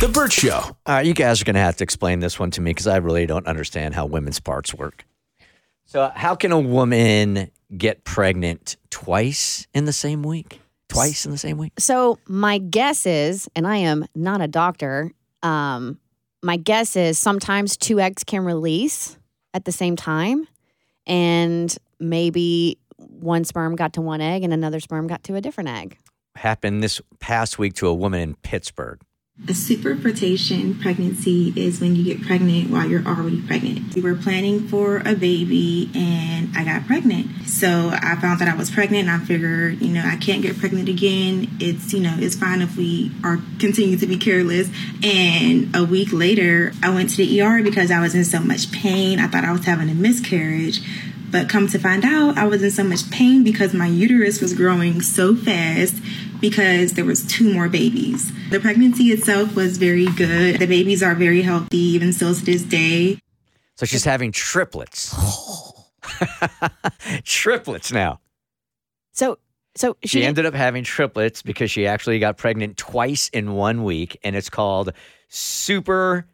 The Bert Show. All right, you guys are going to have to explain this one to me because I really don't understand how women's parts work. So, how can a woman get pregnant twice in the same week? Twice in the same week? So my guess is, and I am not a doctor, um, my guess is sometimes two eggs can release at the same time, and maybe one sperm got to one egg and another sperm got to a different egg. Happened this past week to a woman in Pittsburgh. A superfetation pregnancy is when you get pregnant while you're already pregnant. We were planning for a baby and I got pregnant. So I found that I was pregnant and I figured, you know, I can't get pregnant again. It's, you know, it's fine if we are continue to be careless. And a week later, I went to the ER because I was in so much pain. I thought I was having a miscarriage. But come to find out, I was in so much pain because my uterus was growing so fast because there was two more babies. The pregnancy itself was very good. The babies are very healthy even still to this day. So, she's having triplets. triplets now. So, so She she, ended up having triplets because she actually got pregnant twice in one week, and it's called superfetation.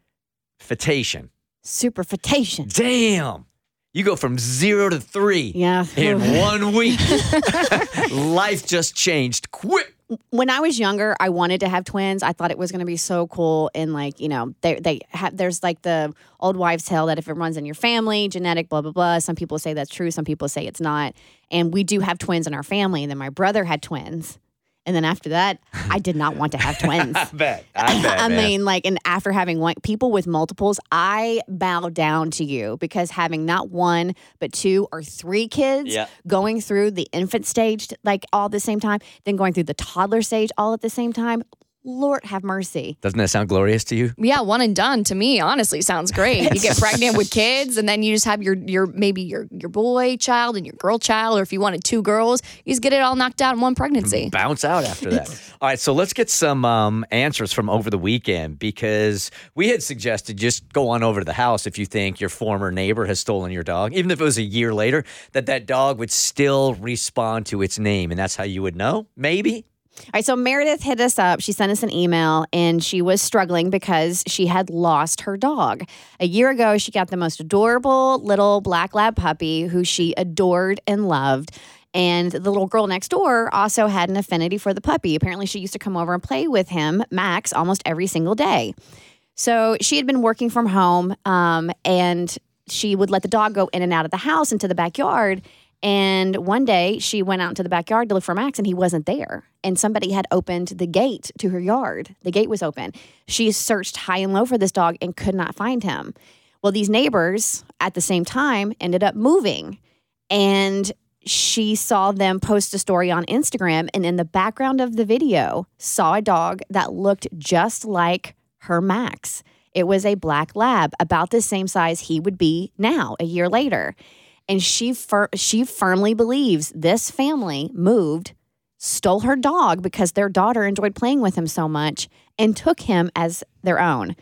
superfetation. Damn. You go from zero to three Yeah. in one week. Life just changed quick. when I was younger, I wanted to have twins. I thought it was going to be so cool. And like, you know, they they have there's like the old wives' tale that if it runs in your family, genetic, blah blah blah. Some people say that's true. Some people say it's not. And we do have twins in our family. And then my brother had twins. And then after that, I did not want to have twins. I bet. I bet. I mean, like, and after having one, people with multiples, I bow down to you because having not one, but two or three kids Yeah. going through the infant stage, like all at the same time, then going through the toddler stage all at the same time, Lord have mercy. Doesn't that sound glorious to you? Yeah, one and done to me honestly sounds great. You get pregnant with kids and then you just have your your maybe your your boy child and your girl child or if you wanted two girls, you just get it all knocked out in one pregnancy. Bounce out after that. All right, so let's get some um, answers from over the weekend because we had suggested just go on over to the house if you think your former neighbor has stolen your dog, even if it was a year later, that that dog would still respond to its name, and that's how you would know. Maybe. All right, so Meredith hit us up. She sent us an email and she was struggling because she had lost her dog. A year ago, she got the most adorable little black lab puppy who she adored and loved. And the little girl next door also had an affinity for the puppy. Apparently, she used to come over and play with him, Max, almost every single day. So she had been working from home um, and she would let the dog go in and out of the house into the backyard. And one day she went out into the backyard to look for Max and he wasn't there. And somebody had opened the gate to her yard. The gate was open. She searched high and low for this dog and could not find him. Well, these neighbors at the same time ended up moving. And she saw them post a story on Instagram and in the background of the video saw a dog that looked just like her Max. It was a black lab about the same size he would be now a year later. And she fir- she firmly believes this family moved, stole her dog because their daughter enjoyed playing with him so much and took him as their own.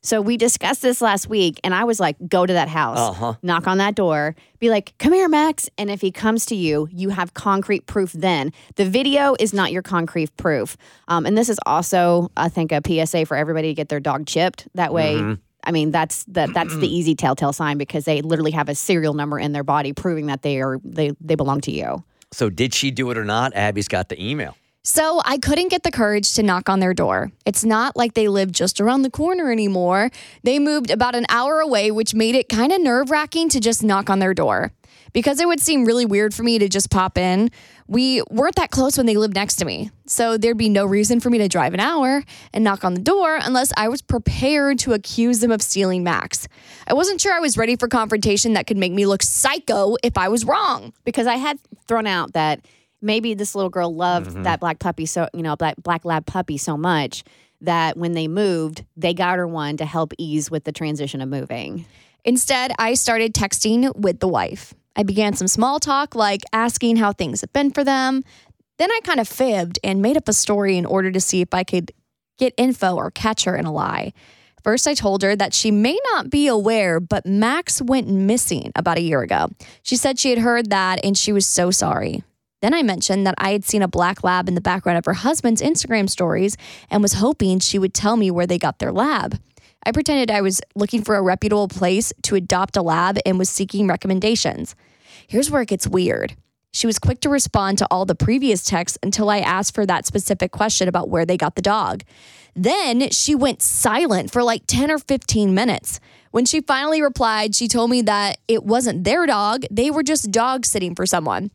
So we discussed this last week, and I was like, go to that house, Uh-huh. knock on that door, be like, come here, Max. And if he comes to you, you have concrete proof then. The video is not your concrete proof. Um, and this is also, I think, a PSA for everybody to get their dog chipped. That way, I mean, that's the, that's the easy telltale sign because they literally have a serial number in their body proving that they are they, they belong to you. So, did she do it or not? Abby's got the email. So I couldn't get the courage to knock on their door. It's not like they live just around the corner anymore. They moved about an hour away, which made it kind of nerve wracking to just knock on their door. Because it would seem really weird for me to just pop in. We weren't that close when they lived next to me. So there'd be no reason for me to drive an hour and knock on the door unless I was prepared to accuse them of stealing Max. I wasn't sure I was ready for confrontation that could make me look psycho if I was wrong. because I had thrown out that maybe this little girl loved mm-hmm. that black puppy so you know black black lab puppy so much that when they moved, they got her one to help ease with the transition of moving. Instead, I started texting with the wife. I began some small talk, like asking how things have been for them. Then I kind of fibbed and made up a story in order to see if I could get info or catch her in a lie. First, I told her that she may not be aware, but Max went missing about a year ago. She said she had heard that and she was so sorry. Then I mentioned that I had seen a black lab in the background of her husband's Instagram stories and was hoping she would tell me where they got their lab. I pretended I was looking for a reputable place to adopt a lab and was seeking recommendations. Here's where it gets weird. She was quick to respond to all the previous texts until I asked for that specific question about where they got the dog. Then she went silent for like 10 or 15 minutes. When she finally replied, she told me that it wasn't their dog, they were just dog sitting for someone.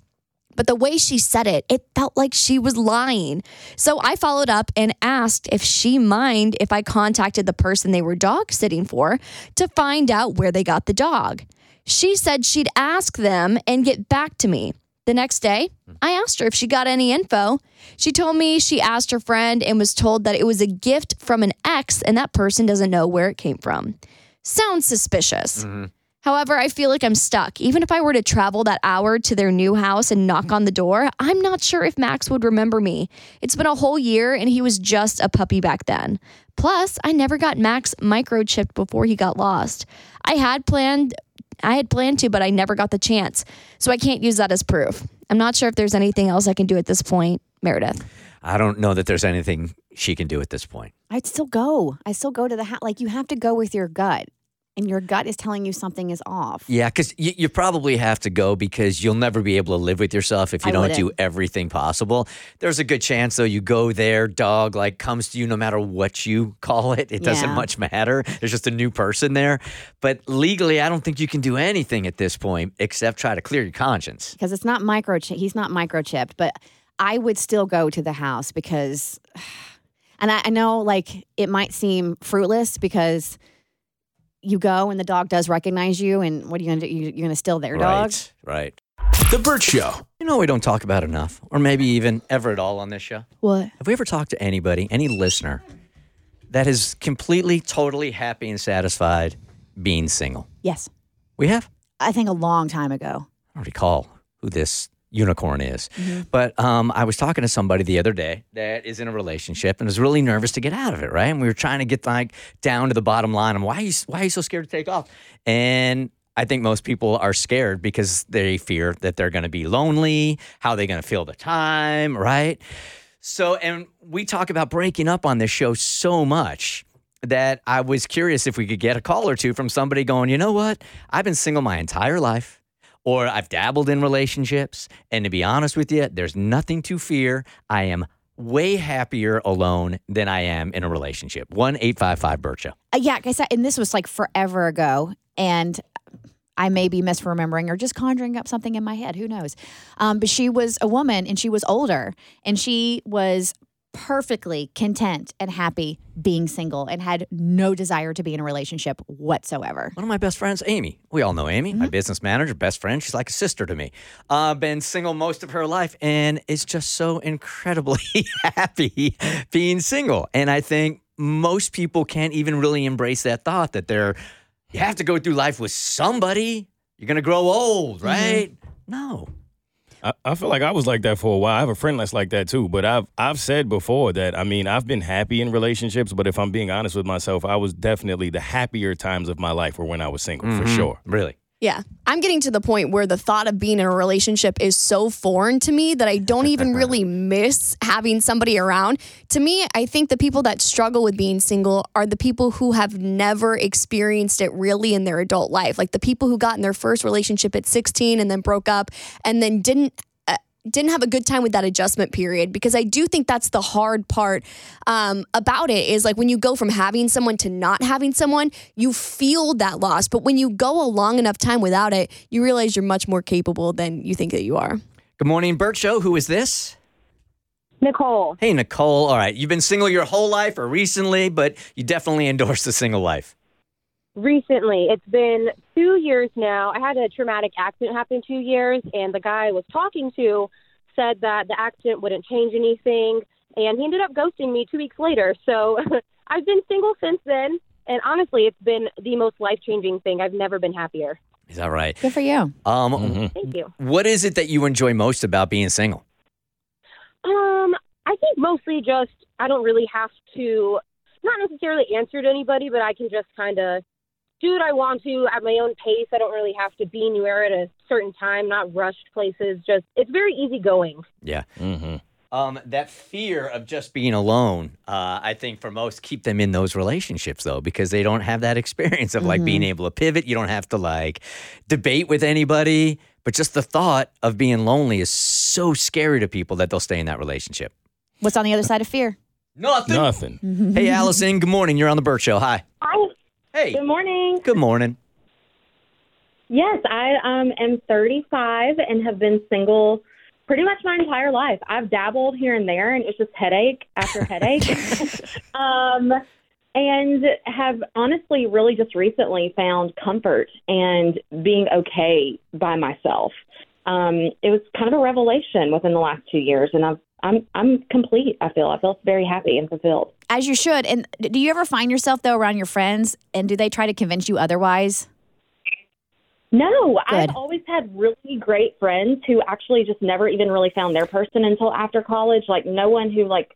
But the way she said it, it felt like she was lying. So I followed up and asked if she mind if I contacted the person they were dog sitting for to find out where they got the dog. She said she'd ask them and get back to me. The next day, hmm. I asked her if she got any info. She told me she asked her friend and was told that it was a gift from an ex and that person doesn't know where it came from. Sounds suspicious. Mm-hmm. However, I feel like I'm stuck. Even if I were to travel that hour to their new house and knock on the door, I'm not sure if Max would remember me. It's been a whole year and he was just a puppy back then. Plus, I never got Max microchipped before he got lost. I had planned I had planned to, but I never got the chance. So I can't use that as proof. I'm not sure if there's anything else I can do at this point, Meredith. I don't know that there's anything she can do at this point. I'd still go. I still go to the house. Like you have to go with your gut, and your gut is telling you something is off. Yeah, because you, you probably have to go because you'll never be able to live with yourself if you I don't do wouldn't. everything possible. There's a good chance though you go there, dog like comes to you no matter what you call it. It doesn't much matter. There's just a new person there. But legally, I don't think you can do anything at this point except try to clear your conscience. because it's not microchip. He's not microchipped, but I would still go to the house because, and I, I know like it might seem fruitless because you go and the dog does recognize you, and what are you gonna do? You, you're gonna steal their dog? Right. Right. The Bert Show. You know, we don't talk about enough, or maybe even ever at all on this show. What? Have we ever talked to anybody, any listener, that is completely, totally happy and satisfied being single? Yes, We have. I think a long time ago. I don't recall who this unicorn is, but um, I was talking to somebody the other day that is in a relationship and was really nervous to get out of it. Right, and we were trying to get like down to the bottom line. And why are you why are you so scared to take off? And I think most people are scared because they fear that they're going to be lonely. How are they going to fill the time? Right. So, and we talk about breaking up on this show so much that I was curious if we could get a call or two from somebody going, you know what? I've been single my entire life, or I've dabbled in relationships. And to be honest with you, there's nothing to fear. I am way happier alone than I am in a relationship. 1 855 Bircha. Uh, yeah, I said, and this was like forever ago, and I may be misremembering or just conjuring up something in my head. Who knows? Um, but she was a woman, and she was older, and she was perfectly content and happy being single, and had no desire to be in a relationship whatsoever. One of my best friends, Amy. We all know Amy, my business manager, best friend. She's like a sister to me. Uh, been single most of her life and is just so incredibly happy being single. And I think most people can't even really embrace that thought that they're, you have to go through life with somebody. You're going to grow old, right? No. I, I feel like I was like that for a while. I have a friend that's like that too. But I've I've said before that I mean I've been happy in relationships, but if I'm being honest with myself, I was definitely the happier times of my life were when I was single for mm-hmm. sure. Really? Yeah. I'm getting to the point where the thought of being in a relationship is so foreign to me that I don't even really miss having somebody around. To me, I think the people that struggle with being single are the people who have never experienced it really in their adult life. Like the people who got in their first relationship at 16 and then broke up and then didn't didn't have a good time with that adjustment period because I do think that's the hard part um, about it is like when you go from having someone to not having someone, you feel that loss. But when you go a long enough time without it, you realize you're much more capable than you think that you are. Good morning, Bert Show. Who is this? Nicole. Hey, Nicole. All right. You've been single your whole life or recently, but you definitely endorse the single life. Recently, it's been two years now. I had a traumatic accident happen two years, and the guy I was talking to said that the accident wouldn't change anything. and he ended up ghosting me two weeks later. So I've been single since then, and honestly, it's been the most life changing thing. I've never been happier. Is that right? Good for you. Um, Mm-hmm. Thank you. what is it that you enjoy most about being single? Um, I think mostly just I don't really have to, not necessarily answer to anybody, but I can just kind of do what I want to at my own pace. I don't really have to be anywhere at a certain time, not rushed places. Just it's very easygoing. Yeah. Mm-hmm. Um, that fear of just being alone, uh, I think for most keep them in those relationships though, because they don't have that experience of like being able to pivot. You don't have to like debate with anybody, but just the thought of being lonely is so scary to people that they'll stay in that relationship. What's on the other side of fear? Nothing. Nothing. Hey, Allison. Good morning. You're on the Bert Show. Hi. Hi. Hey. Good morning. Good morning. Yes, I um, am 35 and have been single pretty much my entire life. I've dabbled here and there, and it's just headache after headache. um, and have honestly really just recently found comfort and being okay by myself. Um, it was kind of a revelation within the last two years, and I've, I'm I'm complete. I feel I feel very happy and fulfilled. As you should. And do you ever find yourself though around your friends and do they try to convince you otherwise? No, I've always had really great friends who actually just never even really found their person until after college. Like no one who like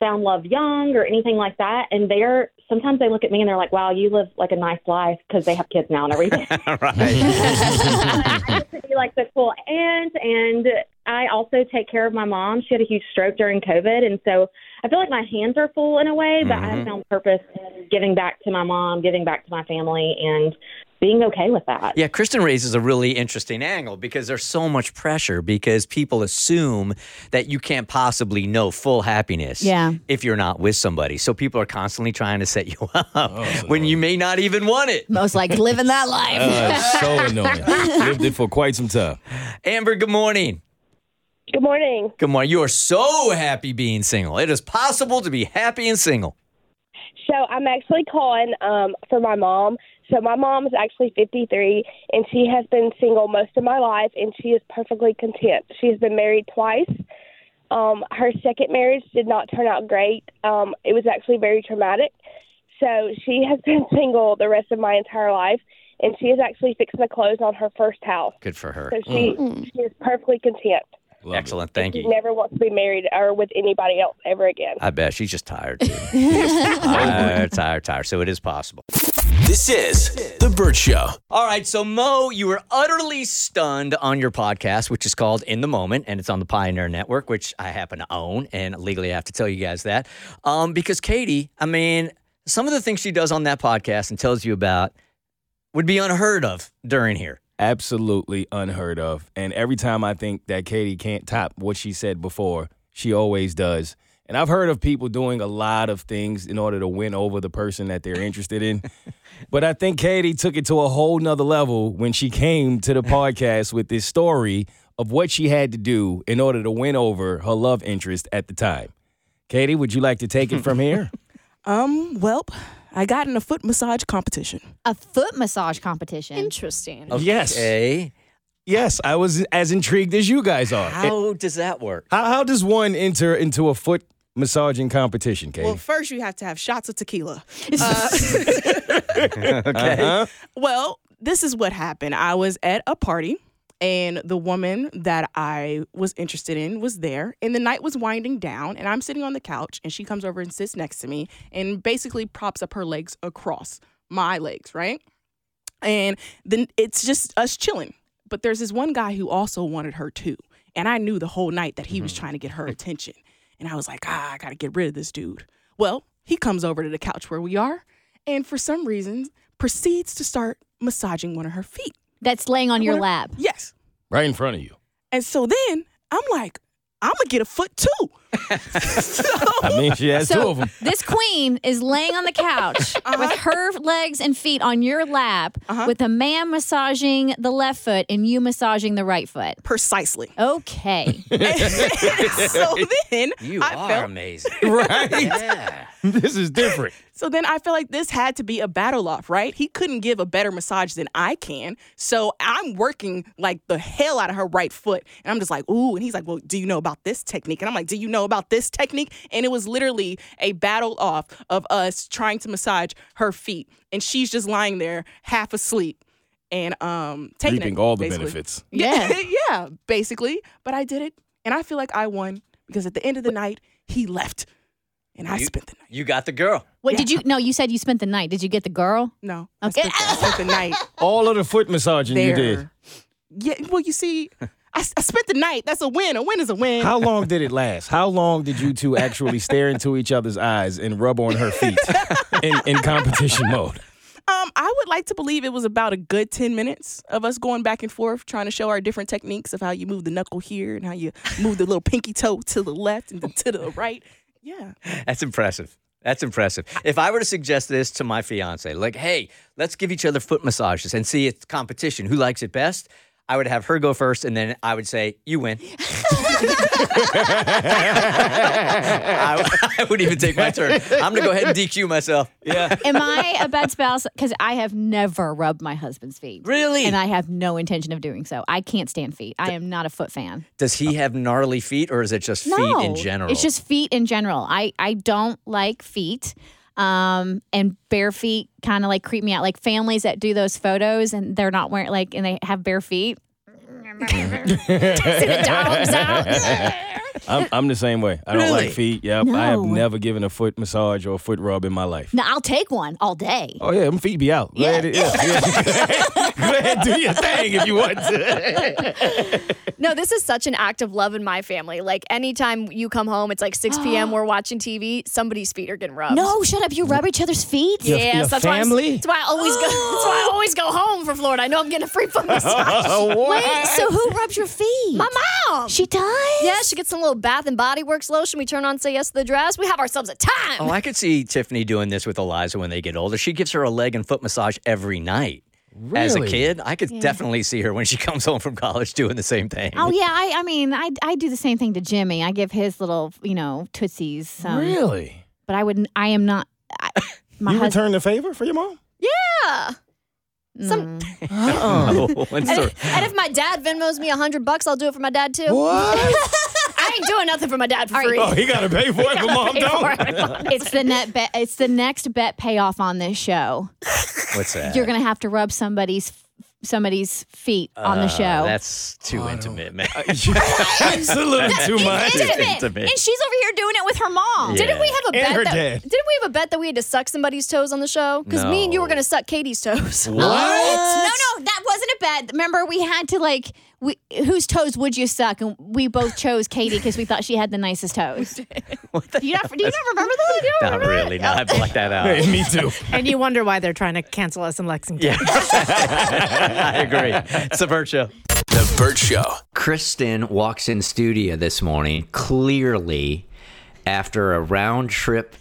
found love young or anything like that. And they're sometimes they look at me and they're like, "Wow, you live like a nice life" because they have kids now and everything. right. I get to be like the cool aunt, and I also take care of my mom. She had a huge stroke during COVID, and so I feel like my hands are full in a way. But I have found purpose in giving back to my mom, giving back to my family, and being okay with that. Yeah, Kristen raises a really interesting angle because there's so much pressure because people assume that you can't possibly know full happiness Yeah. if you're not with somebody. So people are constantly trying to set you up when you may not even want it. Most like living that life. Uh, so annoying. Lived it for quite some time. Amber, good morning. Good morning. Good morning. You are so happy being single. It is possible to be happy and single. So I'm actually calling um, for my mom. So my mom is actually 53, and she has been single most of my life, and she is perfectly content. She has been married twice. Um, her second marriage did not turn out great. Um, it was actually very traumatic. So she has been single the rest of my entire life, and she is actually fixing to clothes on her first house. Good for her. So she she is perfectly content. Love it. Excellent. Thank She you. never wants to be married or with anybody else ever again. I bet she's just tired. Too. tired, tired, tired. So it is possible. This is The Bert Show. All right, so Mo, you were utterly stunned on your podcast, which is called In the Moment, and it's on the Pioneer Network, which I happen to own, and legally I have to tell you guys that. Um, because Katie, I mean, some of the things she does on that podcast and tells you about would be unheard of during here. Absolutely unheard of. And every time I think that Katie can't top what she said before, she always does. And I've heard of people doing a lot of things in order to win over the person that they're interested in. but I think Katie took it to a whole nother level when she came to the podcast with this story of what she had to do in order to win over her love interest at the time. Katie, would you like to take it from here? Um, well, I got in a foot massage competition. A foot massage competition. Interesting. Yes. Okay. yes, I was as intrigued as you guys are. How does that work? How, how does one enter into a foot massaging competition, Katie? Well, first you have to have shots of tequila. Uh, Okay. Uh-huh. well, this is what happened. I was at a party and the woman that I was interested in was there and the night was winding down and I'm sitting on the couch and she comes over and sits next to me and basically props up her legs across my legs, right? And then it's just us chilling. But there's this one guy who also wanted her too. And I knew the whole night that he was trying to get her attention. And I was like, ah, I gotta get rid of this dude. Well, he comes over to the couch where we are and for some reason proceeds to start massaging one of her feet. That's laying on your lap. Yes. Right in front of you. And so then I'm like, I'm gonna get a foot too. I mean, she has two So of them. this queen is laying on the couch uh-huh. with her legs and feet on your lap, uh-huh. with a man massaging the left foot and you massaging the right foot. Precisely. Okay. so then You I are felt amazing. Right? Yeah. this is different. So then I feel like this had to be a battle off, right? He couldn't give a better massage than I can. So I'm working like the hell out of her right foot. And I'm just like, ooh. And he's like, well, do you know about this technique? And I'm like, do you know know about this technique. And it was literally a battle off of us trying to massage her feet. And she's just lying there half asleep and um taking Reaping it, all the basically. benefits. Yeah, yeah, basically. But I did it, and I feel like I won because at the end of the night, he left, and I You- spent the night. You got the girl. Wait, did you? No, you said you spent the night. Did you get the girl? No, I Okay. spent, the, I spent the night All of the foot massaging you did. Yeah, well, you see, I, I spent the night. That's a win. A win is a win. How long did it last? How long did you two actually stare into each other's eyes and rub on her feet in, in competition mode? Um, I would like to believe it was about a good 10 minutes of us going back and forth, trying to show our different techniques of how you move the knuckle here and how you move the little pinky toe to the left and then to the right. Yeah. That's impressive. That's impressive. If I were to suggest this to my fiance, like, hey, let's give each other foot massages and see it's competition. Who likes it best? I would have her go first, and then I would say, "You win." I, I wouldn't even take my turn. I'm gonna go ahead and DQ myself. Yeah. Am I a bad spouse? Because I have never rubbed my husband's feet. Really? And I have no intention of doing so. I can't stand feet. I am not a foot fan. Does he have gnarly feet, or is it just No, feet in general? It's just feet in general. I I don't like feet. Um, and bare feet kind of like creep me out. Like families that do those photos and they're not wearing like and they have bare feet. See the dogs out. I'm, I'm the same way. I don't Really? like feet. Yep. I have No. never given a foot massage or a foot rub in my life. No, I'll take one all day. Oh yeah, them feet be out. Go Yeah. ahead, yeah, yeah. Go ahead, do your thing if you want to. No, this is such an act of love in my family. Like anytime you come home, it's like 6 p.m. We're watching TV. Somebody's feet are getting rubbed. No, shut up. You rub each other's feet? Your- Yes, your that's why, I'm, family? that's why I always go. That's why I always go home for Florida. I know I'm getting a free foot massage. Wait, so who rubs your feet? My mom. She does? yeah, she gets some little Bath and Body Works lotion. We turn on Say Yes to the Dress. We have ourselves a time. Oh, I could see Tiffany doing this with Eliza when they get older. She gives her a leg and foot massage every night. As a kid, I could definitely see her when she comes home from college doing the same thing. Oh yeah, I, I mean, I, I do the same thing to Jimmy. I give his little, you know, tootsies. Um, really? But I wouldn't. I am not. I, my you husband. return the favor for your mom? yeah. Some, Oh, and, if, and if my dad Venmos me a hundred bucks, I'll do it for my dad too. What? I ain't doing nothing for my dad for free. oh, he got to pay for it, but mom don't. It's the net bet. It's the next bet payoff on this show. What's that? You're gonna have to rub somebody's somebody's feet on the Uh, show. That's too intimate, man. That's a little too much. intimate. intimate. and she's over here doing it with her mom. Yeah. Didn't we have a And bet? her That, dad. didn't we have a bet that we had to suck somebody's toes on the show? Because me and you were No. gonna suck Katie's toes. What? No, no, that wasn't a bet. Remember, we had to like, we, whose toes would you suck? And we both chose Katie because we thought she had the nicest toes. do you not? Do you not remember that? Not really. No, I blacked that out. Hey, me too. And you wonder why they're trying to cancel us in Lexington. Yeah, I agree. It's a Bert Show. The Bert Show. Kristen walks in studio this morning, clearly after a round trip,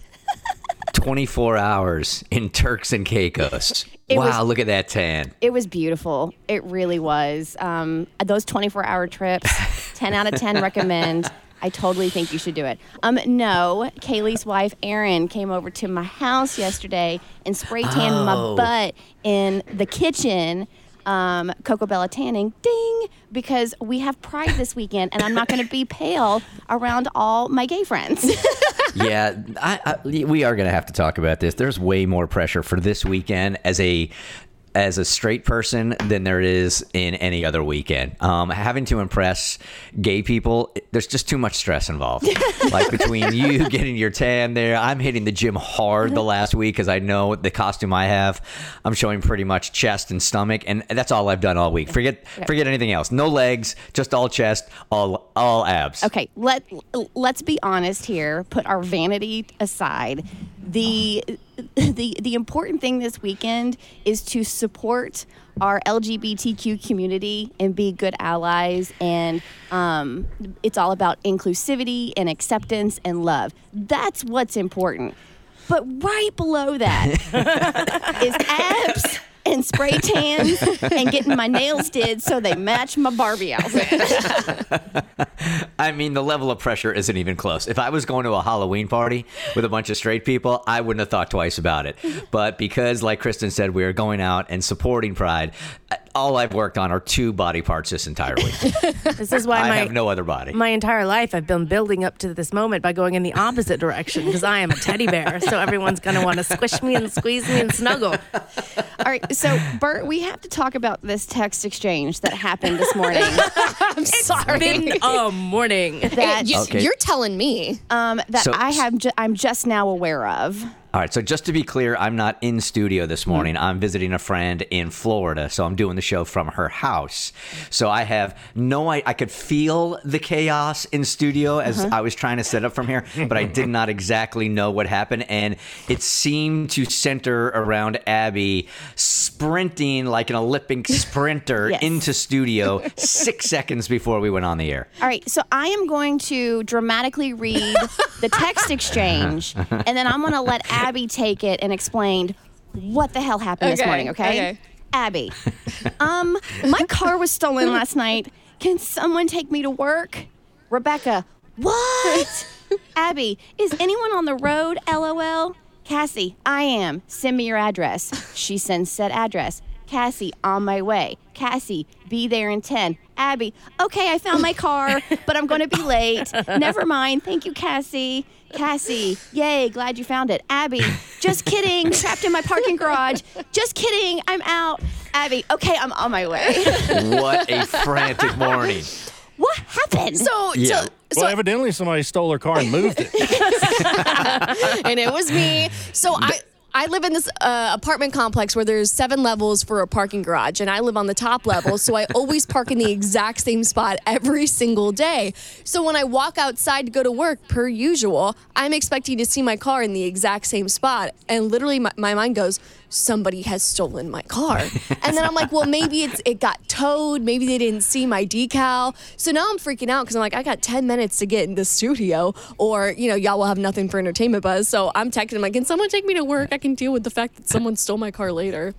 24 hours in Turks and Caicos. It wow, was- look at that tan. It was beautiful. It really was. Um, those 24 hour trips, 10 out of 10 recommend. I totally think you should do it. Um, no, Kaylee's wife, Erin, came over to my house yesterday and spray tanned Oh. my butt in the kitchen. Um, Coco Bella tanning, ding, because we have Pride this weekend and I'm not going to be pale around all my gay friends. yeah, I, I, we are going to have to talk about this. There's way more pressure for this weekend as a as a straight person than there is in any other weekend. Um, having to impress gay people, there's just too much stress involved. like between you getting your tan there, I'm hitting the gym hard the last week because I know the costume I have. I'm showing pretty much chest and stomach, and that's all I've done all week. Forget forget anything else. No legs, just all chest, all all abs. Okay, let let's be honest here. Put our vanity aside. The the the important thing this weekend is to support our LGBTQ community and be good allies. And um, it's all about inclusivity and acceptance and love. That's what's important. But right below that is abs and spray tans and getting my nails did so they match my Barbie outfit. I mean, the level of pressure isn't even close. If I was going to a Halloween party with a bunch of straight people, I wouldn't have thought twice about it. But because, like Kristen said, we are going out and supporting Pride, all I've worked on are two body parts this entire week. This is why I my have no other body. my entire life I've been building up to this moment by going in the opposite direction because I am a teddy bear. So everyone's going to want to squish me and squeeze me and snuggle. All right, so Bert, we have to talk about this text exchange that happened this morning. I'm sorry. Been a morning. that You, Okay. You're telling me. um, that So- I have ju- I'm just now aware of. All right, so just to be clear, I'm not in studio this morning. I'm visiting a friend in Florida, so I'm doing the show from her house. So I have no I, I could feel the chaos in studio as uh-huh. I was trying to set up from here, but I did not exactly know what happened and it seemed to center around Abby sprinting like an Olympic sprinter Yes. into studio 6 seconds before we went on the air. All right, so I am going to dramatically read the text exchange, and then I'm going to let Abby take it and explain what the hell happened this morning. Okay? okay. Abby, um, my car was stolen last night. Can someone take me to work? Rebecca, what? Abby, is anyone on the road? LOL. Cassie, I am. Send me your address. She sends said address. Cassie, on my way. Cassie, be there in 10. Abby, okay, I found my car, but I'm going to be late. Never mind. Thank you, Cassie. Cassie, yay, glad you found it. Abby, just kidding. Trapped in my parking garage. Just kidding. I'm out. Abby, okay, I'm on my way. What a frantic morning. What happened? So, Yeah. so, so Well, evidently somebody stole her car and moved it. and it was me. So I. I live in this uh, apartment complex where there's seven levels for a parking garage, and I live on the top level, so I always park in the exact same spot every single day. So when I walk outside to go to work, per usual, I'm expecting to see my car in the exact same spot, and literally my, my mind goes, "Somebody has stolen my car," and then I'm like, "Well, maybe it's it got towed, maybe they didn't see my decal." So now I'm freaking out because I'm like, I got 10 minutes to get in the studio, or you know, y'all will have nothing for entertainment buzz. So I'm texting, like, can someone take me to work? I can deal with the fact that someone stole my car later.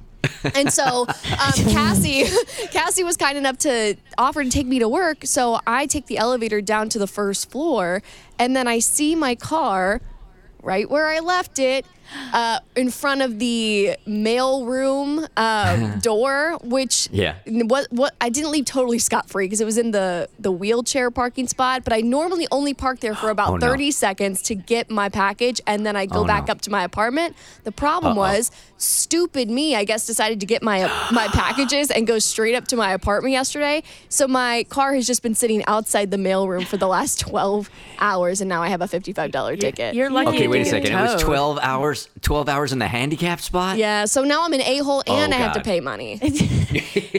and so um, Cassie, Cassie was kind enough to offer to take me to work. So I take the elevator down to the first floor, and then I see my car right where I left it, uh, in front of the mail room uh, door, which Yeah. what what I didn't leave totally scot free because it was in the the wheelchair parking spot. But I normally only park there for about Oh, no. 30 seconds to get my package, and then I go Oh, back no. up to my apartment. The problem Uh-oh. was, stupid me, I guess, decided to get my my packages and go straight up to my apartment yesterday. So my car has just been sitting outside the mailroom for the last 12 hours, and now I have a $55 ticket. You're lucky. Okay, it wait a second. get It was towed. 12 hours 12 hours in the handicap spot? Yeah, so now I'm an a hole and Oh, I have to pay money.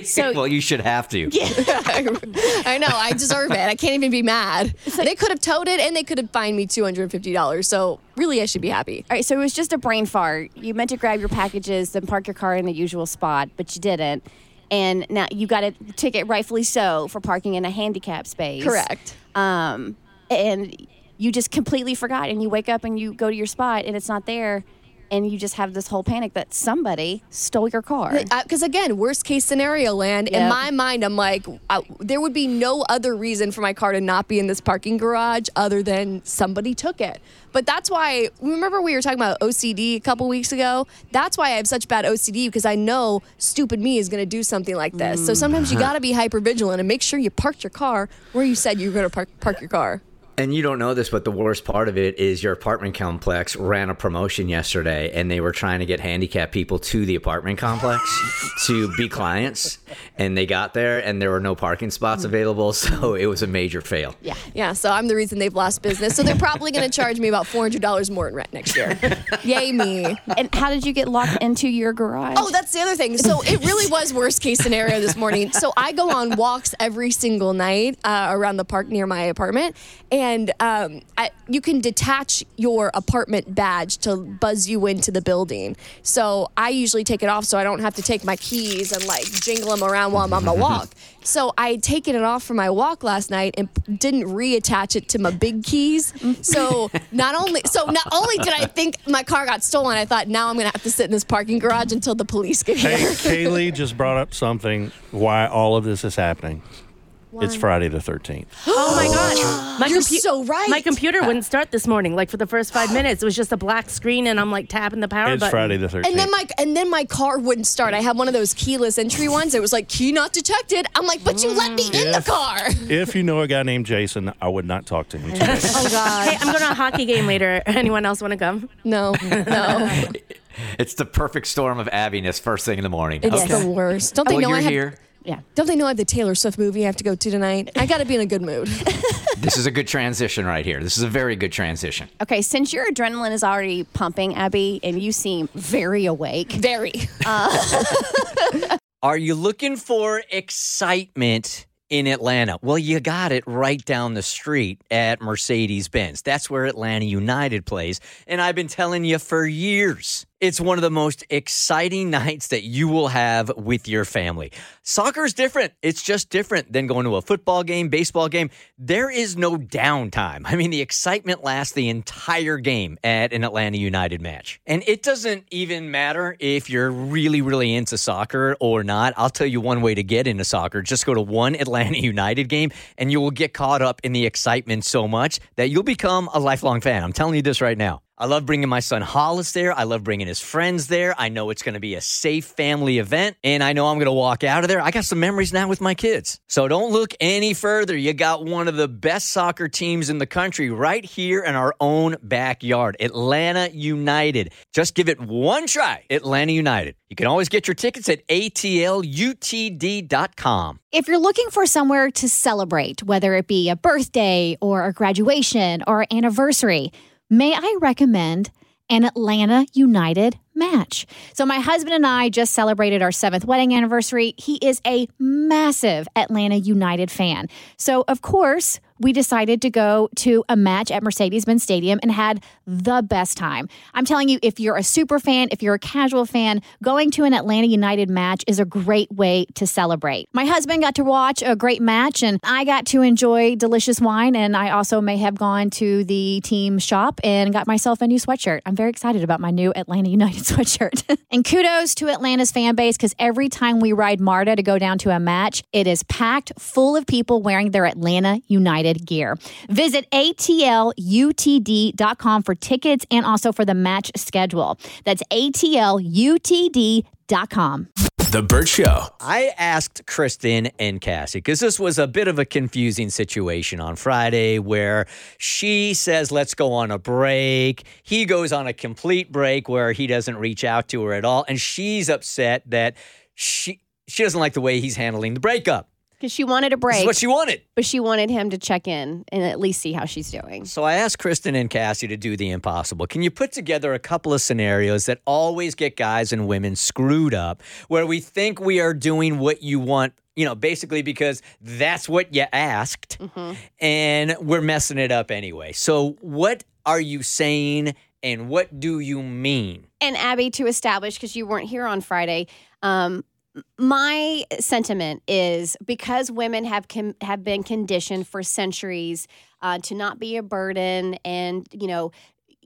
So- well, you should have to. Yeah. I know, I deserve it. I can't even be mad. they could have towed it and they could have fined me $250. So really, I should be happy. All right, so it was just a brain fart. You meant to grab your packages, then park your car in the usual spot, but you didn't. And now you got a ticket, rightfully so, for parking in a handicap space. Correct. Um, and you just completely forgot, and you wake up and you go to your spot, and it's not there, and you just have this whole panic that somebody stole your car. Because again, worst case scenario land. In my mind, I'm like, uh, there would be no other reason for my car to not be in this parking garage other than somebody took it. But that's why, remember we were talking about OCD a couple weeks ago? That's why I have such bad OCD because I know stupid me is going to do something like this. So sometimes you got to be hyper vigilant and make sure you parked your car where you said you were going to park, park your car. And you don't know this, but the worst part of it is your apartment complex ran a promotion yesterday and they were trying to get handicapped people to the apartment complex to be clients. And they got there and there were no parking spots available. So it was a major fail. Yeah. Yeah. So I'm the reason they've lost business. So they're probably going to charge me about $400 more in rent next year. Yay, me. and how did you get locked into your garage? Oh, that's the other thing. So it really was worst case scenario this morning. So I go on walks every single night uh, around the park near my apartment, and um, I, you can detach your apartment badge to buzz you into the building. So I usually take it off so I don't have to take my keys and like jingle them around while I'm on my walk. So I had taken it off for my walk last night and didn't reattach it to my big keys. So not only so not only did I think my car got stolen, I thought now I'm gonna have to sit in this parking garage until the police get here. Hey, here. Kaylee just brought up something why all of this is happening. It's Friday the 13th. Oh my god! My You're compu- so right. My computer wouldn't start this morning. Like for the first five minutes, it was just a black screen, and I'm like tapping the power It's button. Friday the 13th. And then my and then my car wouldn't start. I had one of those keyless entry ones. It was like key not detected. I'm like, but you let me in the If- car. if you know a guy named Jason, I would not talk to him today. Oh God. Hey, I'm going to a hockey game later. Anyone else want to come? No, no. It's the perfect storm of abbiness first thing in the morning. It's Okay. the worst. Don't they oh, well, know you're I have? here. Yeah. Don't they know I have the Taylor Swift movie I have to go to tonight? I got to be in a good mood. This is a good transition right here. This is a very good transition. Okay, since your adrenaline is already pumping, Abby, and you seem very awake. Very. Uh- Are you looking for excitement in Atlanta? Well, you got it right down the street at Mercedes Benz. That's where Atlanta United plays. And I've been telling you for years. It's one of the most exciting nights that you will have with your family. Soccer is different. It's just different than going to a football game, baseball game. There is no downtime. I mean, the excitement lasts the entire game at an Atlanta United match. And it doesn't even matter if you're really, really into soccer or not. I'll tell you one way to get into soccer. Just go to one Atlanta United game and you will get caught up in the excitement so much that you'll become a lifelong fan. I'm telling you this right now. I love bringing my son Hollis there. I love bringing his friends there. I know it's going to be a safe family event, and I know I'm going to walk out of there. I got some memories now with my kids. So don't look any further. You got one of the best soccer teams in the country right here in our own backyard Atlanta United. Just give it one try. Atlanta United. You can always get your tickets at atlutd.com. If you're looking for somewhere to celebrate, whether it be a birthday or a graduation or anniversary, may I recommend an Atlanta United match. So, my husband and I just celebrated our seventh wedding anniversary. He is a massive Atlanta United fan. So, of course, we decided to go to a match at Mercedes Benz Stadium and had the best time. I'm telling you, if you're a super fan, if you're a casual fan, going to an Atlanta United match is a great way to celebrate. My husband got to watch a great match, and I got to enjoy delicious wine. And I also may have gone to the team shop and got myself a new sweatshirt. I'm very excited about my new Atlanta United sweatshirt. and kudos to Atlanta's fan base because every time we ride MARTA to go down to a match, it is packed full of people wearing their Atlanta United gear. Visit atlutd.com for tickets and also for the match schedule. That's atlutd.com. The Bert Show. I asked Kristen and Cassie because this was a bit of a confusing situation on Friday where she says, let's go on a break. He goes on a complete break where he doesn't reach out to her at all. And she's upset that she, she doesn't like the way he's handling the breakup. Because she wanted a break. This is what she wanted. But she wanted him to check in and at least see how she's doing. So I asked Kristen and Cassie to do the impossible. Can you put together a couple of scenarios that always get guys and women screwed up where we think we are doing what you want, you know, basically because that's what you asked and we're messing it up anyway. So what are you saying and what do you mean? And Abby, to establish, because you weren't here on Friday, um, my sentiment is because women have com- have been conditioned for centuries uh, to not be a burden, and you know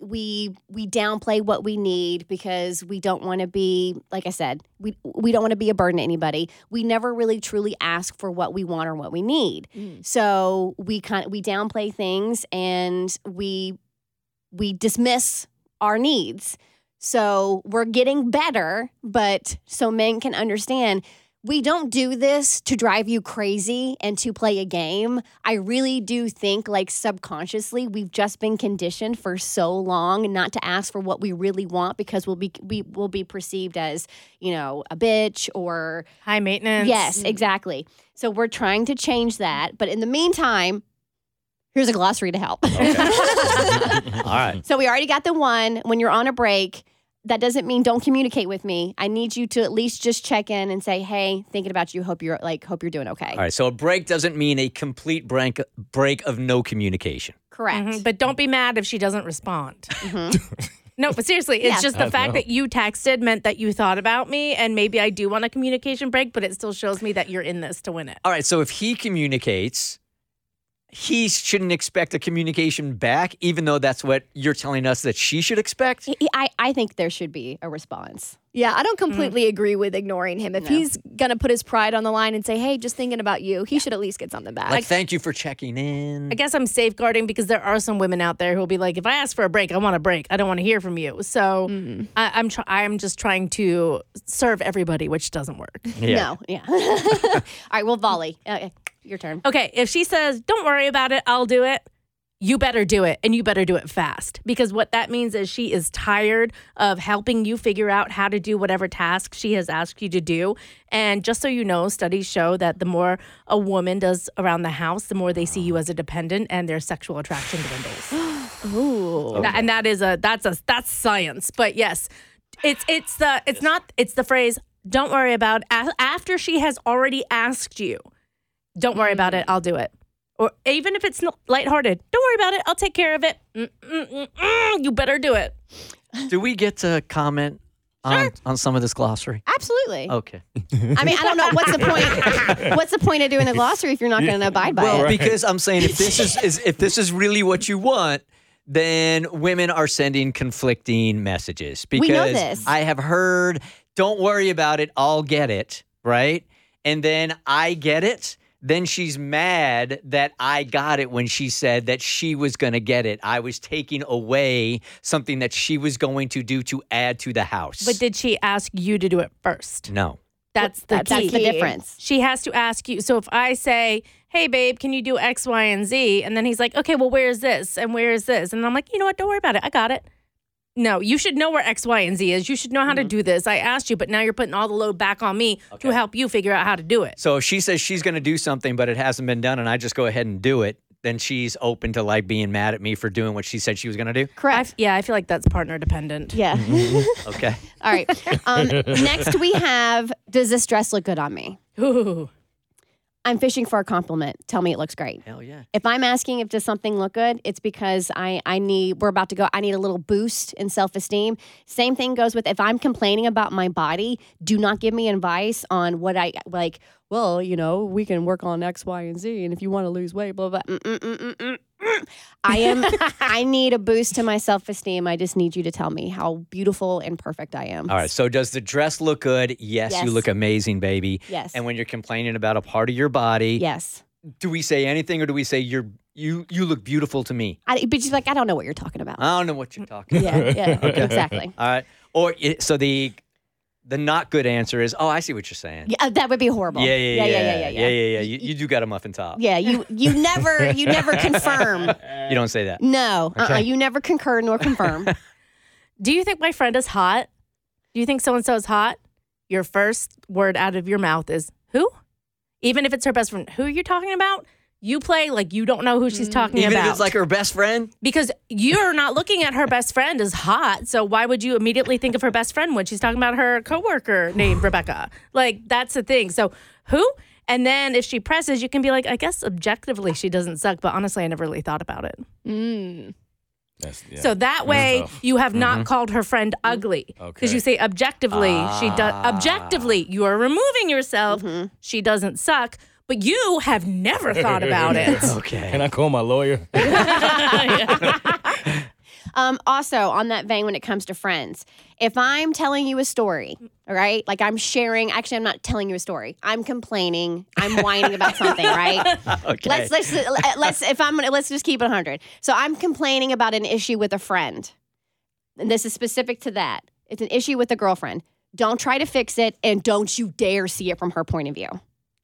we we downplay what we need because we don't want to be like I said we we don't want to be a burden to anybody. We never really truly ask for what we want or what we need. So we kind of we downplay things and we we dismiss our needs. So we're getting better, but so men can understand we don't do this to drive you crazy and to play a game. I really do think, like subconsciously, we've just been conditioned for so long not to ask for what we really want because we'll be we will be perceived as you know a bitch or high maintenance. Yes, mm. exactly. So we're trying to change that, but in the meantime, here's a glossary to help. All right. So we already got the one when you're on a break. That doesn't mean don't communicate with me. I need you to at least just check in and say, "Hey, thinking about you. Hope you're like hope you're doing okay." All right. So a break doesn't mean a complete break break of no communication. Correct. Mhm, But don't be mad if she doesn't respond. no, but seriously, it's Yeah. just the I fact know. that you texted meant that you thought about me, and maybe I do want a communication break, but it still shows me that you're in this to win it. All right. So if he communicates he shouldn't expect a communication back, even though that's what you're telling us that she should expect? I, I think there should be a response. Yeah, I don't completely agree with ignoring him. If No. he's gonna put his pride on the line and say, "Hey, just thinking about you," he should at least get something back. Like, thank you for checking in. I guess I'm safeguarding because there are some women out there who will be like, if I ask for a break, I want a break. I don't want to hear from you. So I, I'm try- I'm just trying to serve everybody, which doesn't work. Yeah. No, yeah. All right, well, volley. Uh, your turn. Okay, if she says, "Don't worry about it, I'll do it." You better do it and you better do it fast because what that means is she is tired of helping you figure out how to do whatever task she has asked you to do. And just so you know, studies show that the more a woman does around the house, the more they see you as a dependent and their sexual attraction dwindles. Ooh. Tha- and that is a that's a that's science. But yes, it's it's the it's not it's the phrase don't worry about after she has already asked you. Don't worry about it. I'll do it. Or even if it's not lighthearted, don't worry about it. I'll take care of it. Mm, mm, mm, mm, you better do it. Do we get to comment on, on some of this glossary? Absolutely. Okay. I mean, I don't know what's the point. What's the point of doing the glossary if you're not going to abide by Well, it? because I'm saying if this is, is if this is really what you want, then women are sending conflicting messages. Because We know this. I have heard, "Don't worry about it, I'll get it," right? And then I get it. Then she's mad that I got it when she said that she was going to get it. I was taking away something that she was going to do to add to the house. But did she ask you to do it first? no. That's the That's the difference. She has to ask you. So if I say, "Hey, babe, can you do X, Y, and Z?" and then he's like, "Okay, well, where is this and where is this?" and I'm like, "You know what? Don't worry about it. I got it." No, you should know where X, Y, and Z is. You should know how to do this. I asked you, but now you're putting all the load back on me to help you figure out how to do it. So if she says she's going to do something, but it hasn't been done, and I just go ahead and do it, then she's open to like being mad at me for doing what she said she was going to do. Correct. yeah, I feel like that's partner dependent. Yeah. Okay. All right. Um, next, we have Does this dress look good on me? Ooh. I'm fishing for a compliment. Tell me it looks great. Hell yeah. If I'm asking if does something look good, it's because I I need we're about to go. I need a little boost in self esteem. Same thing goes with if I'm complaining about my body. Do not give me advice on what I like. Well, you know, we can work on X, Y, and Z, and if you want to lose weight, blah blah. Mm, mm, mm, mm, mm. I am. I need a boost to my self esteem. I just need you to tell me how beautiful and perfect I am. All right. So does the dress look good? Yes, Yes. you look amazing, baby. Yes. And when you're complaining about a part of your body, Yes. do we say anything or do we say you're you you look beautiful to me? I, but she's like, I don't know what you're talking about. I don't know what you're talking Yeah, about. yeah, Okay. exactly. All right. Or so the the not good answer is, oh, I see what you're saying. Yeah, uh, that would be horrible. Yeah, yeah, yeah, yeah, yeah, yeah, yeah. yeah, yeah, yeah. You, you do got a muffin top. Yeah, you you never you never confirm. You don't say that. No, uh, uh you never concur nor confirm. Do you think my friend is hot? Do you think so and so is hot? Your first word out of your mouth is who? Even if it's her best friend, who are you talking about? You play like you don't know who she's talking Even about. if it's like her best friend. because you're not looking at her best friend as hot. So why would you immediately think of her best friend when she's talking about her coworker named Rebecca? Like that's the thing. So who? And then if she presses, you can be like, I guess objectively she doesn't suck, but honestly, I never really thought about it. Mm. That's, yeah. So that That's way tough. you have not Mm-hmm. called her friend ugly. Because Okay. you say objectively, she does Ah. objectively, you are removing yourself. She doesn't suck, but you have never thought about it. Okay. Can I call my lawyer? um, also, on that vein, when it comes to friends, if I'm telling you a story, all right, like I'm sharing. Actually, I'm not telling you a story. I'm complaining. I'm whining about something, right? Okay. Let's let's let's if I'm gonna let's just keep it 100. So I'm complaining about an issue with a friend, and this is specific to that. It's an issue with a girlfriend. Don't try to fix it, and don't you dare see it from her point of view.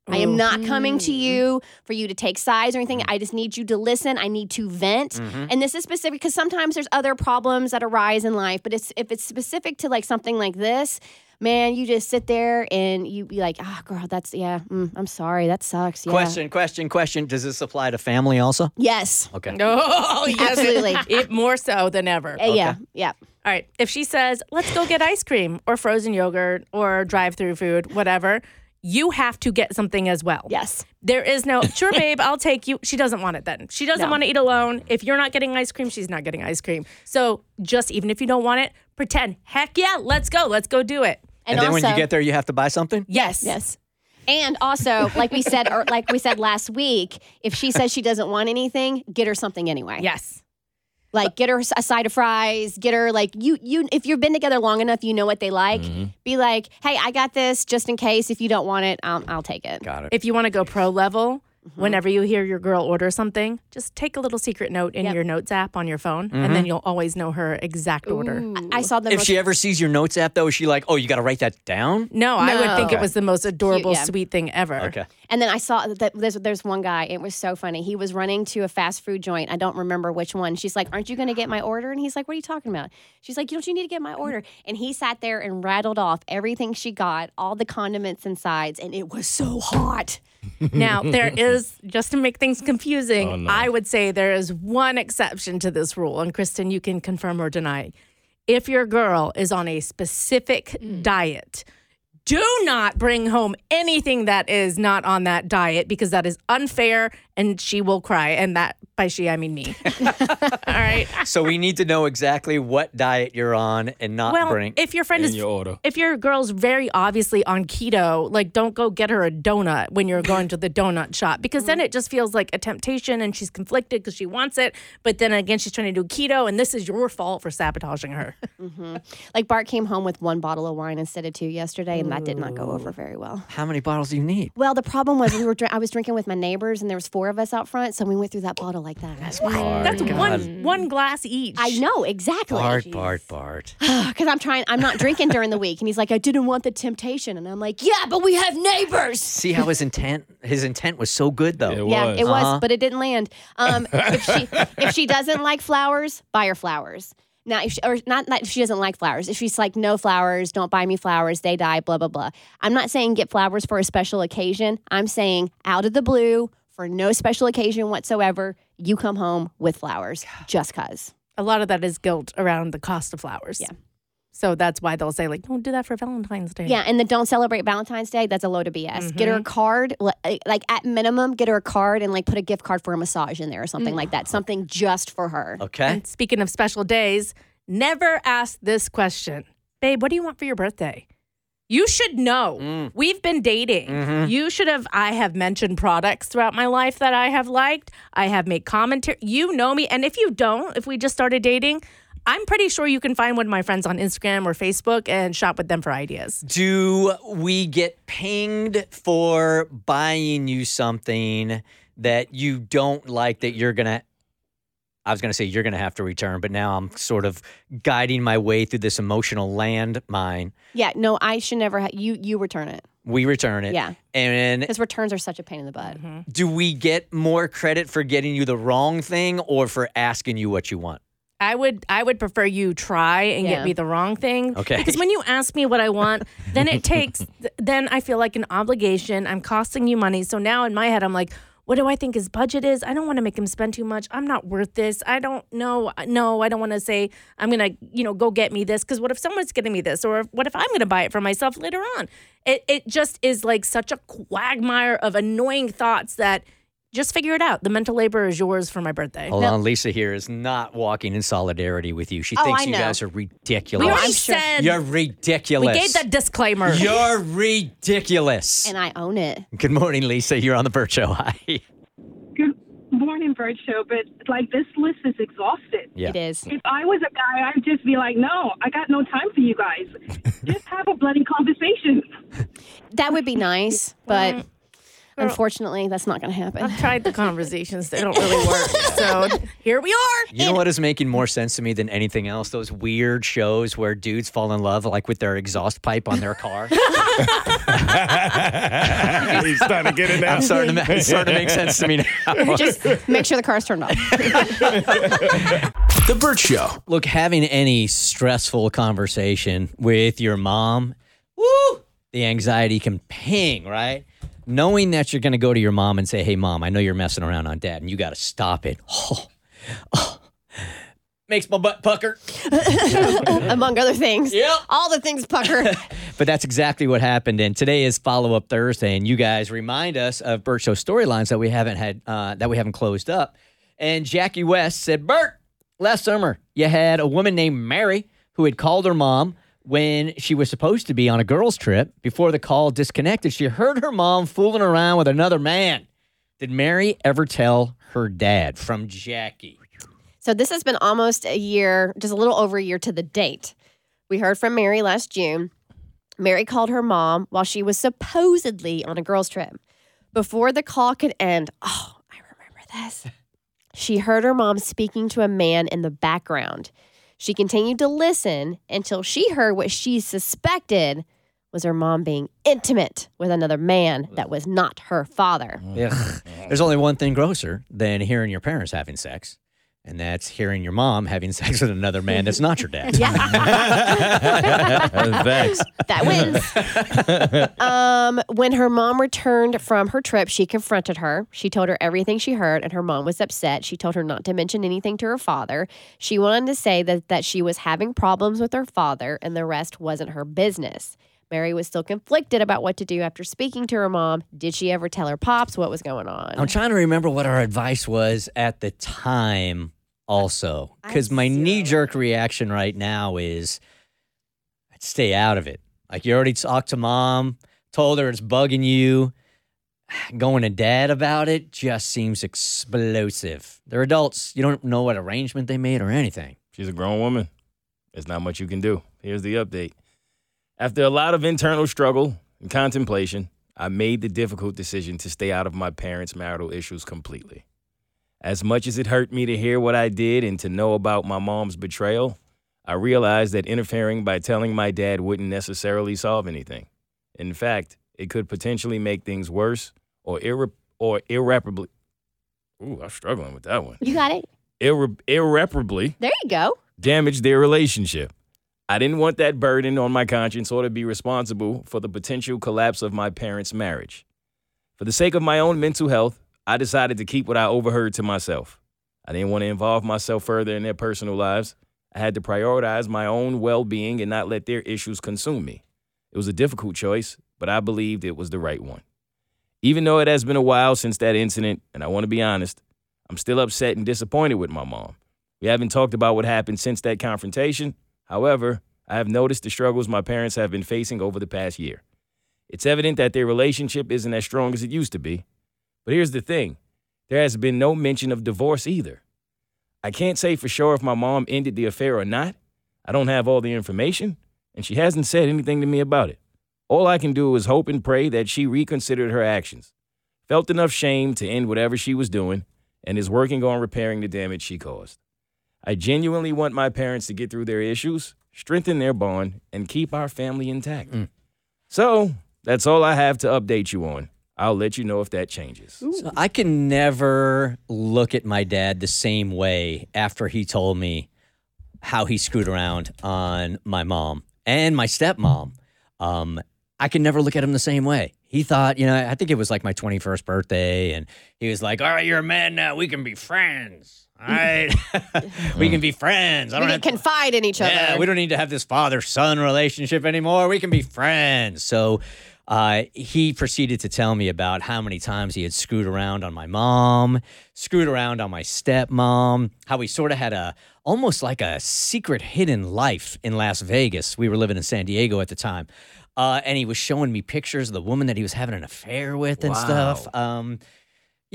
I am not coming to you for you to take sides or anything. I just need you to listen. I need to vent. Mhm. And this is specific because sometimes there's other problems that arise in life, but it's if it's specific to like something like this, man, you just sit there and you be like, "Ah, girl, that's yeah. Mm, I'm sorry, that sucks." Yeah. Question, question, question. Does this apply to family also? Yes. Okay. Oh, yes. Absolutely. It more so than ever. Uh, Yeah. Yeah. All right. If she says, let's go get ice cream or frozen yogurt or drive through food, whatever, you have to get something as well. Yes. There is no, sure, babe, I'll take you. She doesn't want it then. She doesn't No. want to eat alone. If you're not getting ice cream, she's not getting ice cream. So just even if you don't want it, pretend, heck yeah, let's go. Let's go do it. And, then when you get there, you have to buy something? Yes. Yes. And also, like we said, or like we said last week, if she says she doesn't want anything, get her something anyway. Yes. Like get her a side of fries. Get her like you you. If you've been together long enough, you know what they like. Mm-hmm. Be like, hey, I got this just in case. If you don't want it, I'll, I'll take it. Got it. If you want to go pro level, whenever you hear your girl order something, just take a little secret note in your notes app on your phone, and then Mhm. you'll always know her exact order. I saw the If most- she ever sees your notes app, though, is she like, oh, you got to write that down? No, I would think Okay. it was the most adorable, yeah. sweet thing ever. Okay. And then I saw that there's there's one guy. It was so funny. He was running to a fast food joint. I don't remember which one. She's like, "Aren't you going to get my order?" And he's like, "What are you talking about?" She's like, "Don't you need to get my order?" And he sat there and rattled off everything she got, all the condiments and sides, and it was so hot. Now, there is, just to make things confusing, Oh, no. I would say there is one exception to this rule. And Kristen, you can confirm or deny. If your girl is on a specific hmm. diet, do not bring home anything that is not on that diet because that is unfair and she will cry. And that, by she, I mean me. All right. So we need to know exactly what diet you're on and not well, bring. if your friend In is your order. if your girl's very obviously on keto, like don't go get her a donut when you're going to the donut shop because then it just feels like a temptation and she's conflicted because she wants it, but then again she's trying to do keto and this is your fault for sabotaging her. hmm Like Bart came home with one bottle of wine instead of two yesterday, and that did not go over very well. How many bottles do you need? Well, the problem was we were dr- I was drinking with my neighbors, and there was four of us out front, so we went through that bottle like that. That's That's one one glass each. I know exactly. Bart, Bart, Bart. Because I'm trying, I'm not drinking during the week. And he's like, I didn't want the temptation. And I'm like, yeah, but we have neighbors. See how his intent his intent was so good though. yeah, it was, Uh-huh. but it didn't land. Um, if she if she doesn't like flowers, buy her flowers. Now, if she, or not, not if she doesn't like flowers. If she's like, no flowers, don't buy me flowers, they die, blah blah blah. I'm not saying get flowers for a special occasion. I'm saying out of the blue for no special occasion whatsoever, you come home with flowers just cause. A lot of that is guilt around the cost of flowers. Yeah. So that's why they'll say like, don't do that for Valentine's Day. Yeah, and then don't celebrate Valentine's Day. That's a load of BS. Get her mm-hmm. a card, eh, like at minimum, get her a card and like put a gift card for a massage in there or something like that. Mm. Something just for her. Okay. And speaking of special days, never ask this question. Babe, what do you want for your birthday? You should know. We've been dating. Mhm. You should have I have mentioned products throughout my life that I have liked. I have made commentary. You know me. And if you don't, if we just started dating, I'm pretty sure you can find one of my friends on Instagram or Facebook and shop with them for ideas. Do we get pinged for buying you something that you don't like that you're gonna I was gonna say you're gonna have to return, but now I'm sort of guiding my way through this emotional landmine. Yeah, no, I should never. Ha- you you return it. We return it. Yeah. And Because returns are such a pain in the butt. Mm-hmm. do we get more credit for getting you the wrong thing or for asking you what you want? I would I would prefer you try and Yeah. get me the wrong thing. Okay. Because when you ask me what I want, then it takes then I feel like an obligation. I'm costing you money. So now in my head I'm like, what do I think his budget is? I don't want to make him spend too much. I'm not worth this. I don't know. Uh, no, I don't want to say I'm gonna, you know, go get me this. Because what if someone's getting me this, or what if I'm gonna buy it for myself later on? It it just is like such a quagmire of annoying thoughts that just figure it out. The mental labor is yours for my birthday. Hold on, Lisa here is not walking in solidarity with you. She Oh, thinks I you know. guys are ridiculous. We already said You're ridiculous. We gave that disclaimer. You're ridiculous. And I own it. Good morning, Lisa. You're on the Bert Show. Hi. Good morning, Bert Show. But like this list is exhausted. Yeah. It is. If I was a guy, I'd just be like, no, I got no time for you guys. just have a bloody conversation. That would be nice, but mm. Girl. unfortunately, that's not going to happen. I've tried the conversations; they don't really work. So here we are. You know what is making more sense to me than anything else? Those weird shows where dudes fall in love like with their exhaust pipe on their car. He's starting to get it now. I'm starting to, it's starting to make sense to me now. Just make sure the car's turned off. The Bert Show. Look, having any stressful conversation with your mom, woo, the anxiety can ping, right? Knowing that you're going to go to your mom and say, hey, mom, I know you're messing around on dad and you got to stop it. Oh, oh, makes my butt pucker. Among other things. Yep. All the things pucker. But that's exactly what happened. And today is follow up Thursday, and you guys remind us of Bert Show storylines that we haven't had uh, that we haven't closed up. And Jackie West said, "Bert, last summer you had a woman named Mary who had called her mom when she was supposed to be on a girls' trip. Before the call disconnected, she heard her mom fooling around with another man. Did Mary ever tell her dad? From Jackie. So this has been almost a year, just a little over a year to the date. We heard from Mary last June. Mary called her mom while she was supposedly on a girls' trip. Before the call could end, oh, I remember this. She heard her mom speaking to a man in the background. She continued to listen until she heard what she suspected was her mom being intimate with another man that was not her father. Ugh. There's only one thing grosser than hearing your parents having sex, and that's hearing your mom having sex with another man that's not your dad. Facts. That wins. um, when her mom returned from her trip, she confronted her. She told her everything she heard, and her mom was upset. She told her not to mention anything to her father. She wanted to say that, that she was having problems with her father, and the rest wasn't her business. Mary was still conflicted about what to do after speaking to her mom. Did she ever tell her pops what was going on? I'm trying to remember what our advice was at the time, also, because my knee jerk reaction right now is I'd stay out of it. Like you already talked to mom, told her it's bugging you. Going to dad about it just seems explosive. They're adults. You don't know what arrangement they made or anything. She's a grown woman. There's not much you can do. Here's the update. After a lot of internal struggle and contemplation, I made the difficult decision to stay out of my parents' marital issues completely. As much as it hurt me to hear what I did and to know about my mom's betrayal, I realized that interfering by telling my dad wouldn't necessarily solve anything. In fact, it could potentially make things worse or irre- or irreparably. Ooh, I'm struggling with that one. You got it. Irre- irreparably There you go. damage their relationship. I didn't want that burden on my conscience or to be responsible for the potential collapse of my parents' marriage. For the sake of my own mental health, I decided to keep what I overheard to myself. I didn't want to involve myself further in their personal lives. I had to prioritize my own well being and not let their issues consume me. It was a difficult choice, but I believed it was the right one. Even though it has been a while since that incident, and I want to be honest, I'm still upset and disappointed with my mom. We haven't talked about what happened since that confrontation. However, I have noticed the struggles my parents have been facing over the past year. It's evident that their relationship isn't as strong as it used to be. But here's the thing there has been no mention of divorce either. I can't say for sure if my mom ended the affair or not. I don't have all the information, and she hasn't said anything to me about it. All I can do is hope and pray that she reconsidered her actions, felt enough shame to end whatever she was doing, and is working on repairing the damage she caused. I genuinely want my parents to get through their issues, strengthen their bond, and keep our family intact. So, that's all I have to update you on. I'll let you know if that changes. So I can never look at my dad the same way after he told me how he screwed around on my mom and my stepmom. Um, I can never look at him the same way. He thought, you know, I think it was like my 21st birthday, and he was like, All right, you're a man now. We can be friends. All right. we can be friends. I We don't can have to- confide in each other. yeah, we don't need to have this father son relationship anymore. We can be friends. So uh, he proceeded to tell me about how many times he had screwed around on my mom, screwed around on my stepmom, how he sort of had a almost like a secret hidden life in Las Vegas. We were living in San Diego at the time. Uh, and he was showing me pictures of the woman that he was having an affair with and stuff. Um,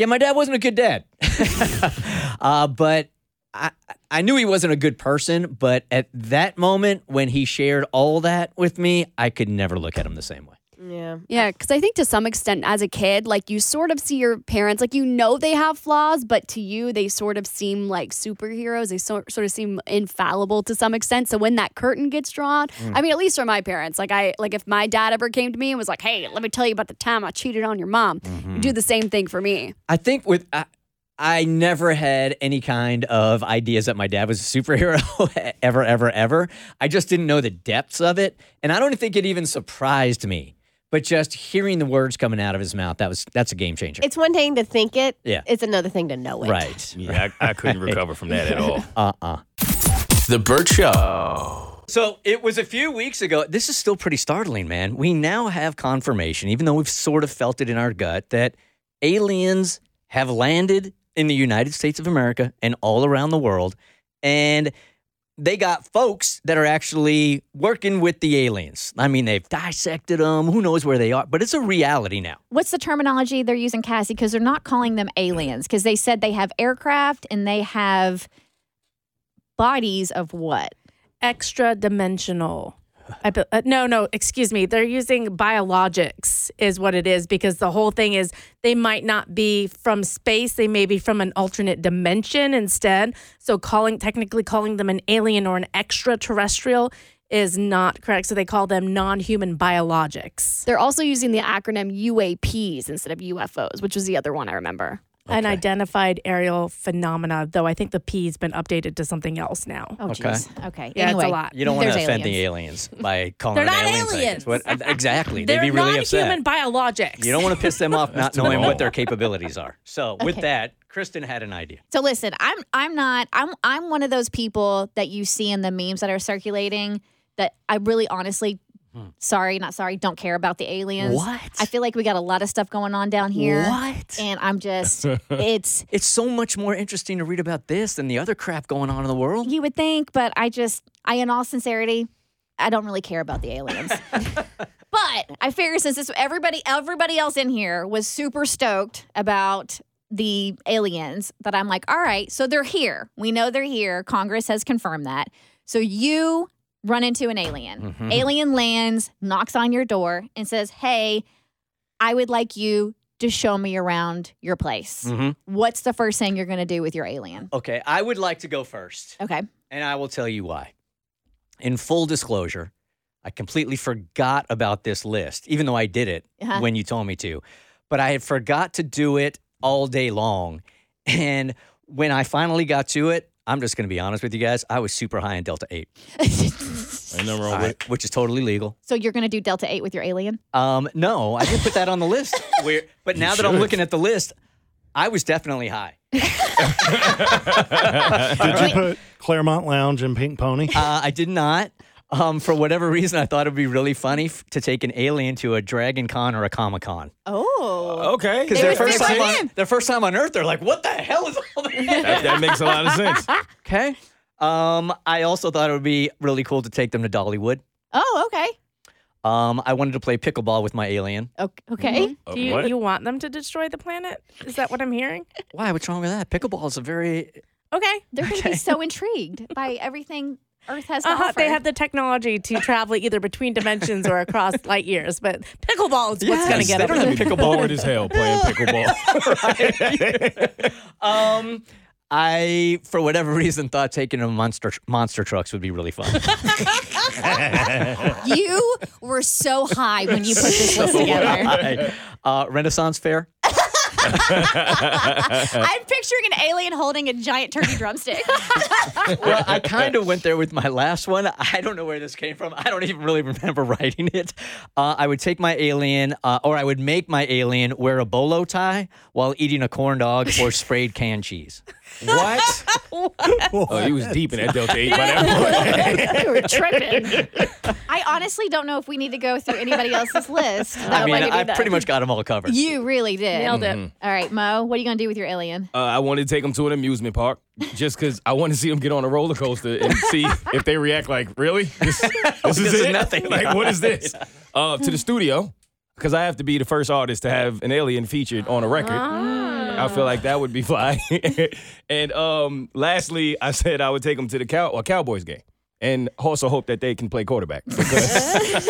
yeah, my dad wasn't a good dad. uh, but I, I knew he wasn't a good person, but at that moment when he shared all that with me, I could never look at him the same way. Yeah. Yeah, because I think to some extent, as a kid, like you sort of see your parents, like you know they have flaws, but to you, they sort of seem like superheroes. They sort sort of seem infallible to some extent. So when that curtain gets drawn, Mm. I mean, at least for my parents, like I like if my dad ever came to me and was like, "Hey, let me tell you about the time I cheated on your mom," Mm-hmm. you do the same thing for me. I think with I, I never had any kind of ideas that my dad was a superhero ever, ever, ever. I just didn't know the depths of it, and I don't think it even surprised me. But just hearing the words coming out of his mouth, that was that's a game changer. It's one thing to think it. Yeah. It's another thing to know it. right. Yeah, I, I couldn't recover from that at all. Uh uh The Bert Show. So it was a few weeks ago. This is still pretty startling, man. We now have confirmation, even though we've sort of felt it in our gut, that aliens have landed in the United States of America and all around the world. And they got folks that are actually working with the aliens. I mean, they've dissected them. Who knows where they are? But it's a reality now. What's the terminology they're using, Cassie? Because they're not calling them aliens, because they said they have aircraft and they have bodies of what? Extra dimensional. I, be- uh, no, no, excuse me. They're using biologics, is what it is, because the whole thing is they might not be from space. They may be from an alternate dimension instead. So, calling technically calling them an alien or an extraterrestrial is not correct. So, they call them non human biologics. They're also using the acronym UAPs instead of UFOs, which was the other one I remember. An unidentified aerial phenomena, though I think the P's been updated to something else now. Oh, Okay. jeez. Okay. Yeah, anyway, it's a lot. You don't want to offend aliens. the aliens by calling They're them not aliens. like, aliens. What, uh, exactly. They're They'd be really non-human biologics. You don't want to piss them off not knowing bad. what their capabilities are. So, with that, Kristen had an idea. So listen, I'm I'm not I'm I'm one of those people that you see in the memes that are circulating that I really honestly Hmm. sorry, not sorry, don't care about the aliens. What? I feel like we got a lot of stuff going on down here. What? And I'm just it's It's so much more interesting to read about this than the other crap going on in the world. you would think, but I just I in all sincerity, I don't really care about the aliens. but I figure since this everybody everybody else in here was super stoked about the aliens that I'm like, all right, so they're here. We know they're here. Congress has confirmed that. So you run into an alien. Mhm. Alien lands, knocks on your door, and says, Hey, I would like you to show me around your place. Mhm. What's the first thing you're gonna do with your alien? Okay, I would like to go first, Okay. and I will tell you why. In full disclosure, I completely forgot about this list, even though I did it Uh-huh. when you told me to. But I had forgot to do it all day long. And when I finally got to it, I'm just going to be honest with you guys, I was super high in Delta 8, Ain't nothing wrong all with right, which is totally legal. So you're gonna do Delta 8 with your alien? Um, no, I didn't put that on the list. Where, but now that I'm should. looking at the list, I was definitely high. Did you put Clermont Lounge and Pink Pony? Uh, I did not. Um, for whatever reason, I thought it'd be really funny f- to take an alien to a Dragon Con or a Comic Con. Oh. Okay. Because their first time on their first time on Earth, they're like, "What the hell is all this?" That, that makes a lot of sense. Okay. Um, I also thought it would be really cool to take them to Dollywood. Oh, okay. Um, I wanted to play pickleball with my alien. Ok- Okay. Uh, Do you, what? you want them to destroy the planet? Is that what I'm hearing? Why? What's wrong with that? Pickleball is a very Okay. They're going to be so intrigued by everything Earth has to Uh-huh. offer. They have the technology to travel either between dimensions or across light years, but pickleball is what's going to get they them. don't have pickleball. bored as hell playing pickleball. Um, I, for whatever reason, thought taking a monster monster trucks would be really fun. you were so high when you put this list together. uh, Renaissance Fair. I'm picturing an alien holding a giant turkey drumstick. well, I kind of went there with my last one. I don't know where this came from. I don't even really remember writing it. Uh, I would take my alien, uh, or I would make my alien wear a bolo tie while eating a corn dog or sprayed canned cheese. what? Oh, he was deep in that Delta 8 by that point. you were tripping. I honestly don't know if we need to go through anybody else's list. I mean, That might be I that. pretty much got them all covered. You really did. Nailed it. All right, Mo, what are you going to do with your alien? Uh, I wanted to take them to an amusement park just because I want to see them get on a roller coaster and see if they react like, really? This, this is This is it? nothing. Like, what is this? Uh, to the studio because I have to be the first artist to have an alien featured on a record. I feel like that would be fly. and um, lastly, I said I would take them to the cow- a Cowboys game. And also hope that they can play quarterback because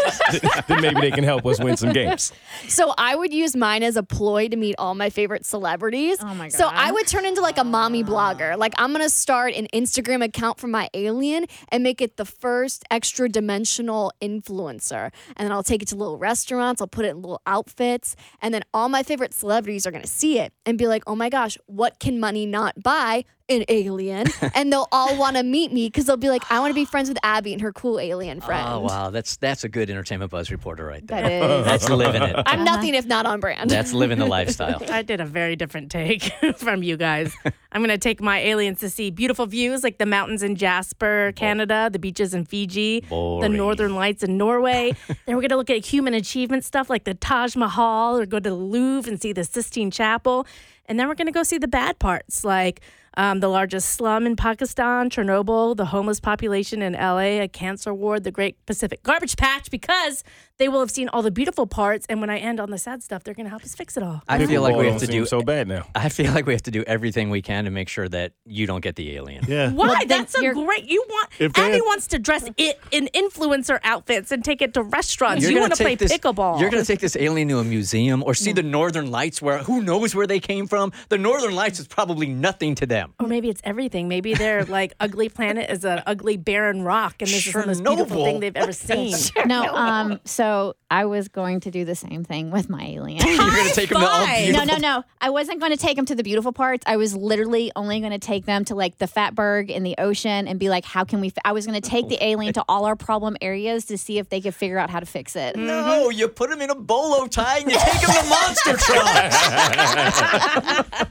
then maybe they can help us win some games. So I would use mine as a ploy to meet all my favorite celebrities. Oh my god! So I would turn into like a mommy blogger. Like I'm gonna start an Instagram account for my alien and make it the first extra dimensional influencer. And then I'll take it to little restaurants, I'll put it in little outfits, and then all my favorite celebrities are gonna see it and be like, oh my gosh, what can money not buy? An alien. and they'll all wanna meet me because they'll be like, I wanna be friends with Abby and her cool alien oh, friend. Oh wow, that's that's a good entertainment buzz reporter right there. That is. That's living it. I'm nothing if not on brand. That's living the lifestyle. I did a very different take from you guys. I'm going to take my aliens to see beautiful views like the mountains in Jasper, Canada, the beaches in Fiji, the northern lights in Norway. then we're going to look at human achievement stuff like the Taj Mahal or go to the Louvre and see the Sistine Chapel. And then we're going to go see the bad parts like um, the largest slum in Pakistan, Chernobyl, the homeless population in LA, a cancer ward, the Great Pacific Garbage Patch, because they will have seen all the beautiful parts. And when I end on the sad stuff, they're going to help us fix it all. I feel like we have to don't so bad now. I feel like we have to do everything we can to make sure that you don't get the alien. Yeah. Why? That's a great. You want If Abby had- wants to dress it in influencer outfits and take it to restaurants. You're you gonna want to play take this- pickleball. You're going to take this alien to a museum or see the Northern Lights, where who knows where they came from? The Northern Lights is probably nothing to them. Or maybe it's everything. Maybe their like ugly planet is an ugly barren rock, and this is the most beautiful thing they've ever seen. No, um, so I was going to do the same thing with my alien. You're going to take them to all beautiful. No, no, no. I wasn't going to take him to the beautiful parts. I was literally only going to take them to like the Fatberg in the ocean and be like, how can we? Fi-? I was going to take the oh, alien to all our problem areas to see if they could figure out how to fix it. No, you put him in a bolo tie and you take him to monster trucks.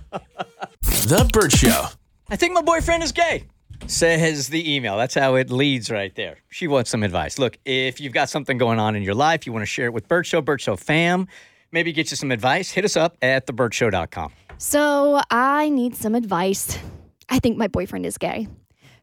The Bert Show. I think my boyfriend is gay. Says the email. That's how it leads right there. She wants some advice. Look, if you've got something going on in your life, you want to share it with Bert Show, Bert Show fam, maybe get you some advice, hit us up at thebertshow.com. So I need some advice. I think my boyfriend is gay.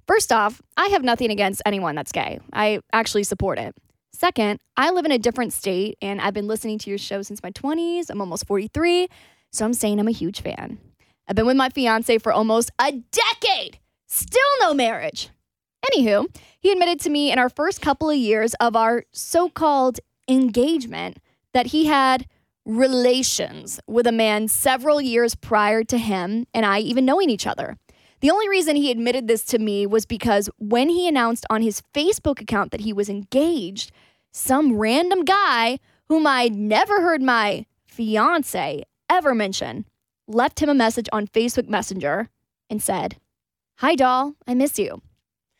First off, I have nothing against anyone that's gay. I actually support it. Second, I live in a different state and I've been listening to your show since my 20s. I'm almost 43, so I'm saying I'm a huge fan. I've been with my fiance for almost a decade, still no marriage. Anywho, he admitted to me in our first couple of years of our so called engagement that he had relations with a man several years prior to him and I even knowing each other. The only reason he admitted this to me was because when he announced on his Facebook account that he was engaged, some random guy whom I'd never heard my fiance ever mention left him a message on Facebook Messenger and said, Hi, doll, I miss you.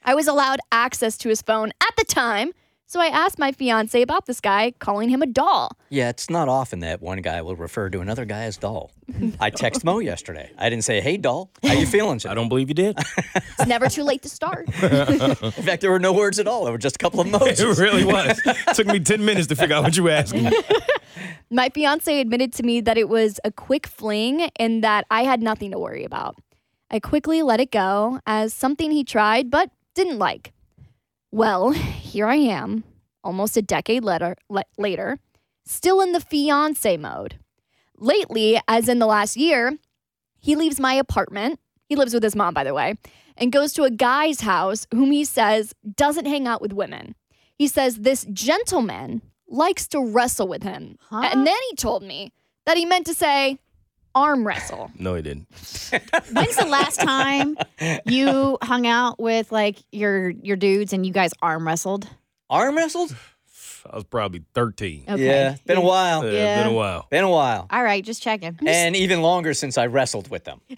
I was allowed access to his phone at the time, so I asked my fiance about this guy, calling him a doll. Yeah, it's not often that one guy will refer to another guy as doll. I text Mo yesterday. I didn't say, hey, doll, how you feeling? I don't believe you did. It's never too late to start. In fact, there were no words at all. There were just a couple of emojis. it really was. Took me 10 minutes to figure out what you were asking. My fiance admitted to me that it was a quick fling and that I had nothing to worry about. I quickly let it go as something he tried but didn't like. Well, here I am, almost a decade later, le- later, still in the fiance mode. Lately, as in the last year, he leaves my apartment. He lives with his mom, by the way, and goes to a guy's house whom he says doesn't hang out with women. He says this gentleman likes to wrestle with him. And then he told me that he meant to say arm wrestle. No, he didn't. When's the last time you hung out with like your your dudes and you guys arm wrestled? Arm wrestled? I was probably 13. Okay. Yeah, been a while. Uh, Yeah. Been a while. Been a while. All right, just checking. And even longer since I wrestled with them.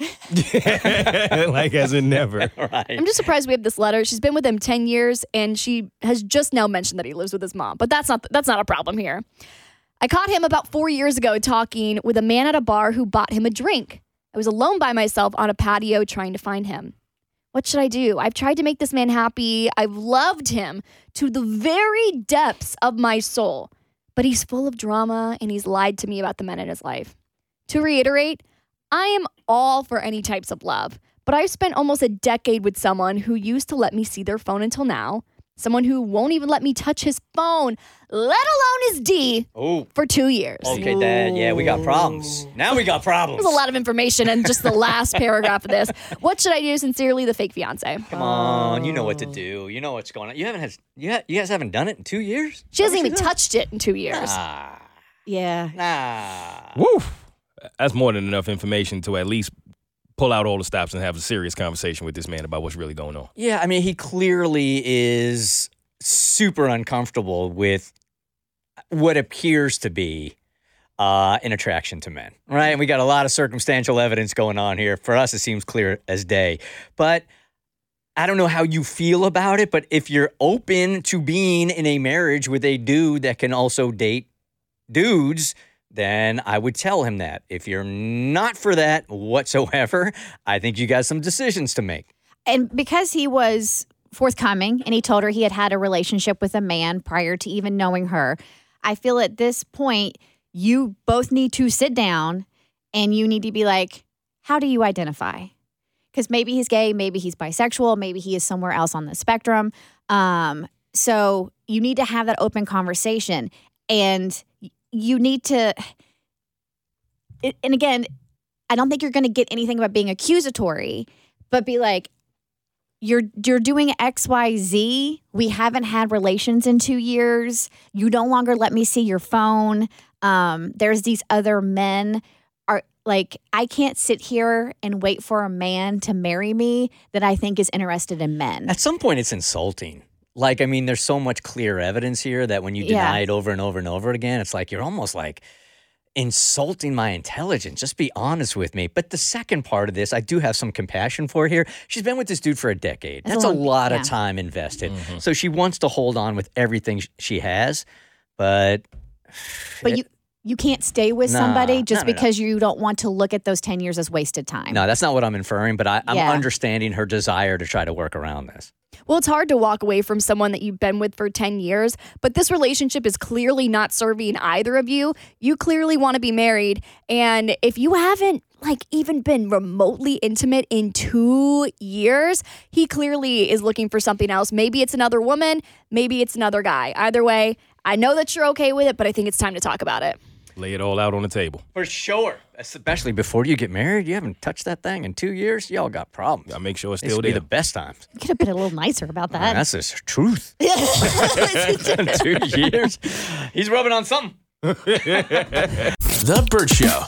like as in never. Right. I'm just surprised we have this letter. She's been with him 10 years and she has just now mentioned that he lives with his mom. But that's not that's not a problem here. I caught him about 4 years ago talking with a man at a bar who bought him a drink. I was alone by myself on a patio trying to find him. What should I do? I've tried to make this man happy. I've loved him to the very depths of my soul. But he's full of drama and he's lied to me about the men in his life. To reiterate, I am all for any types of love, but I've spent almost a decade with someone who used to let me see their phone until now, someone who won't even let me touch his phone, let alone his D, Oh, for two years. okay, Dad. Yeah, we got problems. Now we got problems. There's a lot of information in just the last paragraph of this. What should I do? Sincerely, the fake fiance. Come on, you know what to do. You know what's going on. You haven't had, you, ha- you guys haven't done it in two years? She hasn't even touched it in two years. Ah, Yeah. nah. Woo! That's more than enough information to at least pull out all the stops and have a serious conversation with this man about what's really going on. Yeah, I mean, he clearly is super uncomfortable with what appears to be uh, an attraction to men, right? And we got a lot of circumstantial evidence going on here. For us, it seems clear as day. But I don't know how you feel about it, but if you're open to being in a marriage with a dude that can also date dudes, then I would tell him that. If you're not for that whatsoever, I think you got some decisions to make. And because he was forthcoming and he told her he had had a relationship with a man prior to even knowing her, I feel at this point you both need to sit down and you need to be like, how do you identify? because maybe he's gay, maybe he's bisexual, maybe he is somewhere else on the spectrum. Um, so you need to have that open conversation, and you need to. And again, I don't think you're going to get anything about being accusatory, but be like, you're you're doing X Y Z. We haven't had relations in two years. You no longer let me see your phone. Um, there's these other men. Are like I can't sit here and wait for a man to marry me that I think is interested in men. At some point, it's insulting. Like, I mean, there's so much clear evidence here that when you Yeah. deny it over and over and over again, it's like you're almost like insulting my intelligence. Just be honest with me. But the second part of this, I do have some compassion for here. She's been with this dude for a decade. That's a That's a long- lot yeah. of time invested. Mm-hmm. So she wants to hold on with everything she has, but But you you can't stay with Nah, somebody just no, no, no. because you don't want to look at those ten years as wasted time. no, that's not what I'm inferring. But I, I'm Yeah. understanding her desire to try to work around this. Well, it's hard to walk away from someone that you've been with for 10 years, but this relationship is clearly not serving either of you. You clearly want to be married. And if you haven't, like, even been remotely intimate in two years, he clearly is looking for something else. Maybe it's another woman, maybe it's another guy. Either way, I know that you're okay with it, but I think it's time to talk about it. Lay it all out on the table. For sure. Especially before you get married. You haven't touched that thing in two years. Y'all got problems. I make sure it's still would be there. the best times. You could have been a little nicer about that. That's the truth. two years. He's rubbing on something. The Bert Show.